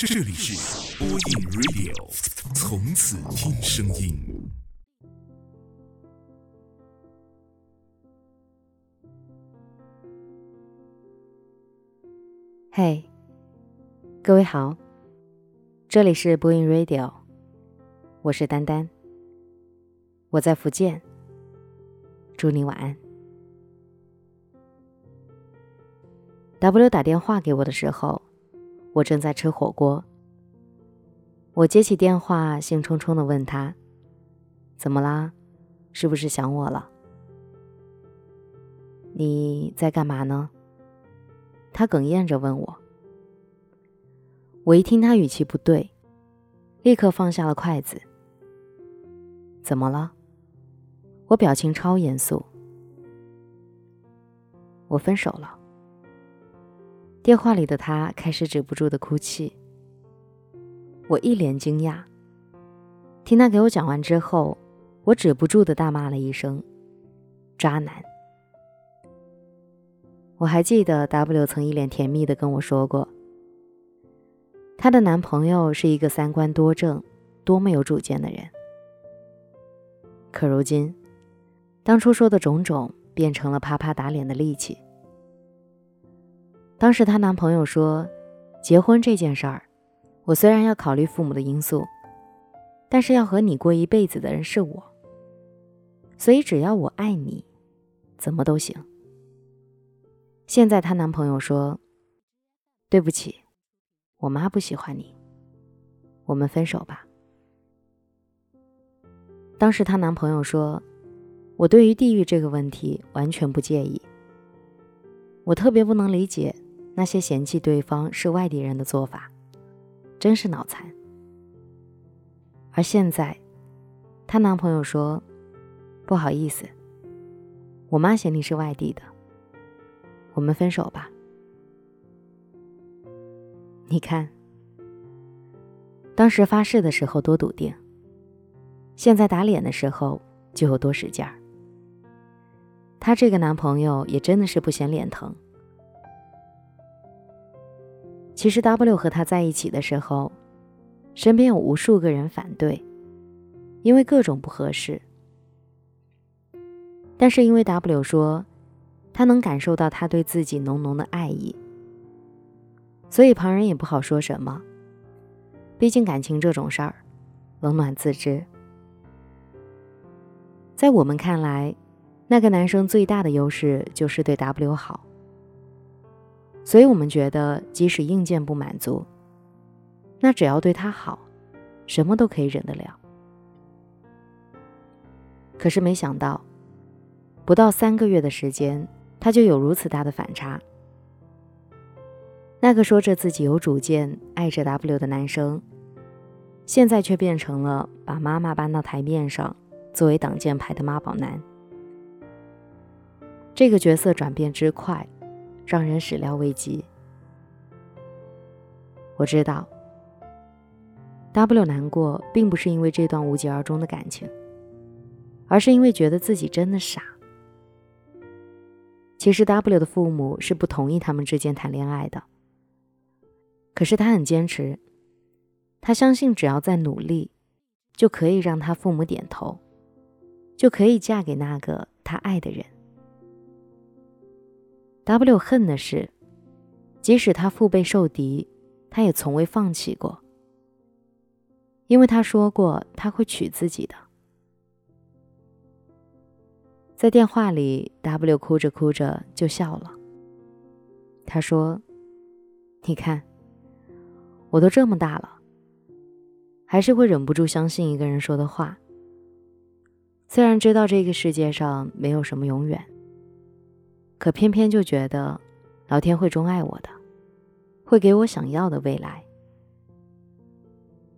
这里是播音 Radio，从此听声音。嘿，各位好，这里是播音 Radio，我是丹丹，我在福建，祝你晚安。W 打电话给我的时候，我正在吃火锅。我接起电话，兴冲冲的问他：“怎么啦？是不是想我了？你在干嘛呢？”他哽咽着问我。我一听他语气不对，立刻放下了筷子。怎么了？我表情超严肃。我分手了。电话里的他开始止不住的哭泣，我一脸惊讶。听他给我讲完之后，我止不住的大骂了一声：“渣男！”我还记得 W 曾一脸甜蜜的跟我说过，她的男朋友是一个三观多正、多么有主见的人。可如今，当初说的种种变成了啪啪打脸的利器。当时她男朋友说：“结婚这件事儿，我虽然要考虑父母的因素，但是要和你过一辈子的人是我，所以只要我爱你，怎么都行。”现在她男朋友说：“对不起，我妈不喜欢你，我们分手吧。”当时她男朋友说：“我对于地域这个问题完全不介意，我特别不能理解。”那些嫌弃对方是外地人的做法，真是脑残。而现在，她男朋友说：“不好意思，我妈嫌你是外地的，我们分手吧。”你看，当时发誓的时候多笃定，现在打脸的时候就有多使劲儿。她这个男朋友也真的是不嫌脸疼。其实 W 和他在一起的时候，身边有无数个人反对，因为各种不合适。但是因为 W 说，他能感受到他对自己浓浓的爱意，所以旁人也不好说什么。毕竟感情这种事儿，冷暖自知。在我们看来，那个男生最大的优势就是对 W 好。所以我们觉得，即使硬件不满足，那只要对他好，什么都可以忍得了。可是没想到，不到三个月的时间，他就有如此大的反差。那个说着自己有主见、爱着 W 的男生，现在却变成了把妈妈搬到台面上，作为挡箭牌的妈宝男。这个角色转变之快。让人始料未及。我知道，W 难过并不是因为这段无疾而终的感情，而是因为觉得自己真的傻。其实 W 的父母是不同意他们之间谈恋爱的，可是他很坚持，他相信只要再努力，就可以让他父母点头，就可以嫁给那个他爱的人。W 恨的是，即使他腹背受敌，他也从未放弃过。因为他说过他会娶自己的。在电话里，W 哭着哭着就笑了。他说：“你看，我都这么大了，还是会忍不住相信一个人说的话。虽然知道这个世界上没有什么永远。”可偏偏就觉得，老天会钟爱我的，会给我想要的未来。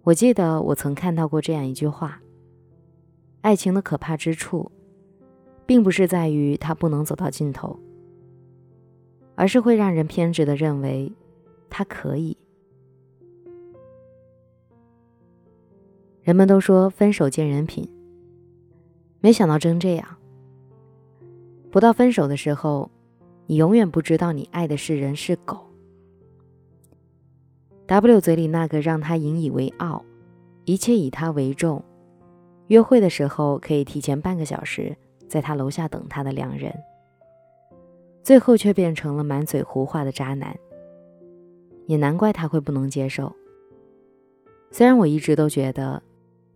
我记得我曾看到过这样一句话：爱情的可怕之处，并不是在于它不能走到尽头，而是会让人偏执的认为它可以。人们都说分手见人品，没想到真这样。不到分手的时候，你永远不知道你爱的是人是狗。W 嘴里那个让他引以为傲、一切以他为重、约会的时候可以提前半个小时在他楼下等他的两人，最后却变成了满嘴胡话的渣男。也难怪他会不能接受。虽然我一直都觉得，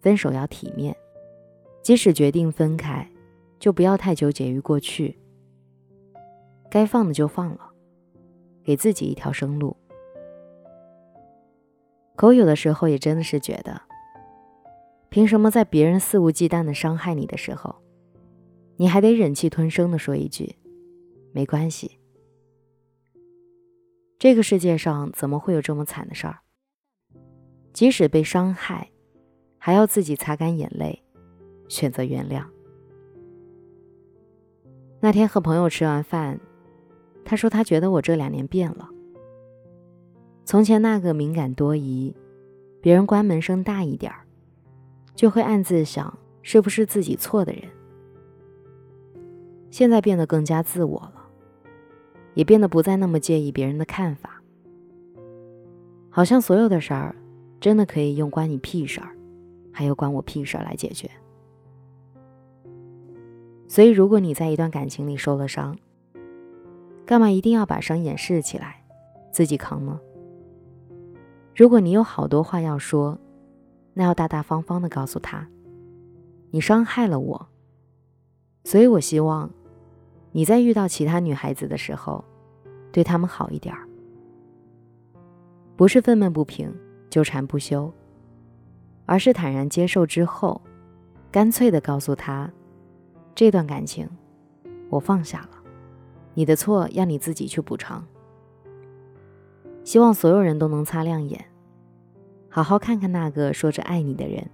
分手要体面，即使决定分开，就不要太纠结于过去，该放的就放了，给自己一条生路。可我有的时候也真的是觉得，凭什么在别人肆无忌惮的伤害你的时候，你还得忍气吞声的说一句“没关系”？这个世界上怎么会有这么惨的事儿？即使被伤害，还要自己擦干眼泪，选择原谅。那天和朋友吃完饭，他说他觉得我这两年变了。从前那个敏感多疑，别人关门声大一点儿，就会暗自想是不是自己错的人，现在变得更加自我了，也变得不再那么介意别人的看法，好像所有的事儿。真的可以用“关你屁事儿”，还有“关我屁事儿”来解决。所以，如果你在一段感情里受了伤，干嘛一定要把伤掩饰起来，自己扛呢？如果你有好多话要说，那要大大方方的告诉他，你伤害了我，所以我希望你在遇到其他女孩子的时候，对她们好一点儿，不是愤懑不平。纠缠不休，而是坦然接受之后，干脆的告诉他，这段感情我放下了，你的错要你自己去补偿。希望所有人都能擦亮眼，好好看看那个说着爱你的人，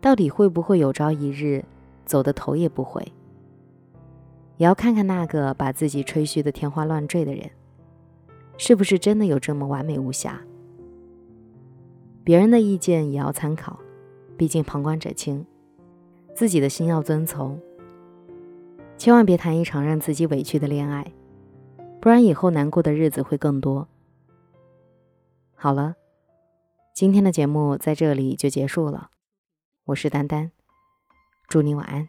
到底会不会有朝一日走的头也不回？也要看看那个把自己吹嘘的天花乱坠的人，是不是真的有这么完美无瑕？别人的意见也要参考，毕竟旁观者清，自己的心要遵从。千万别谈一场让自己委屈的恋爱，不然以后难过的日子会更多。好了，今天的节目在这里就结束了，我是丹丹，祝你晚安。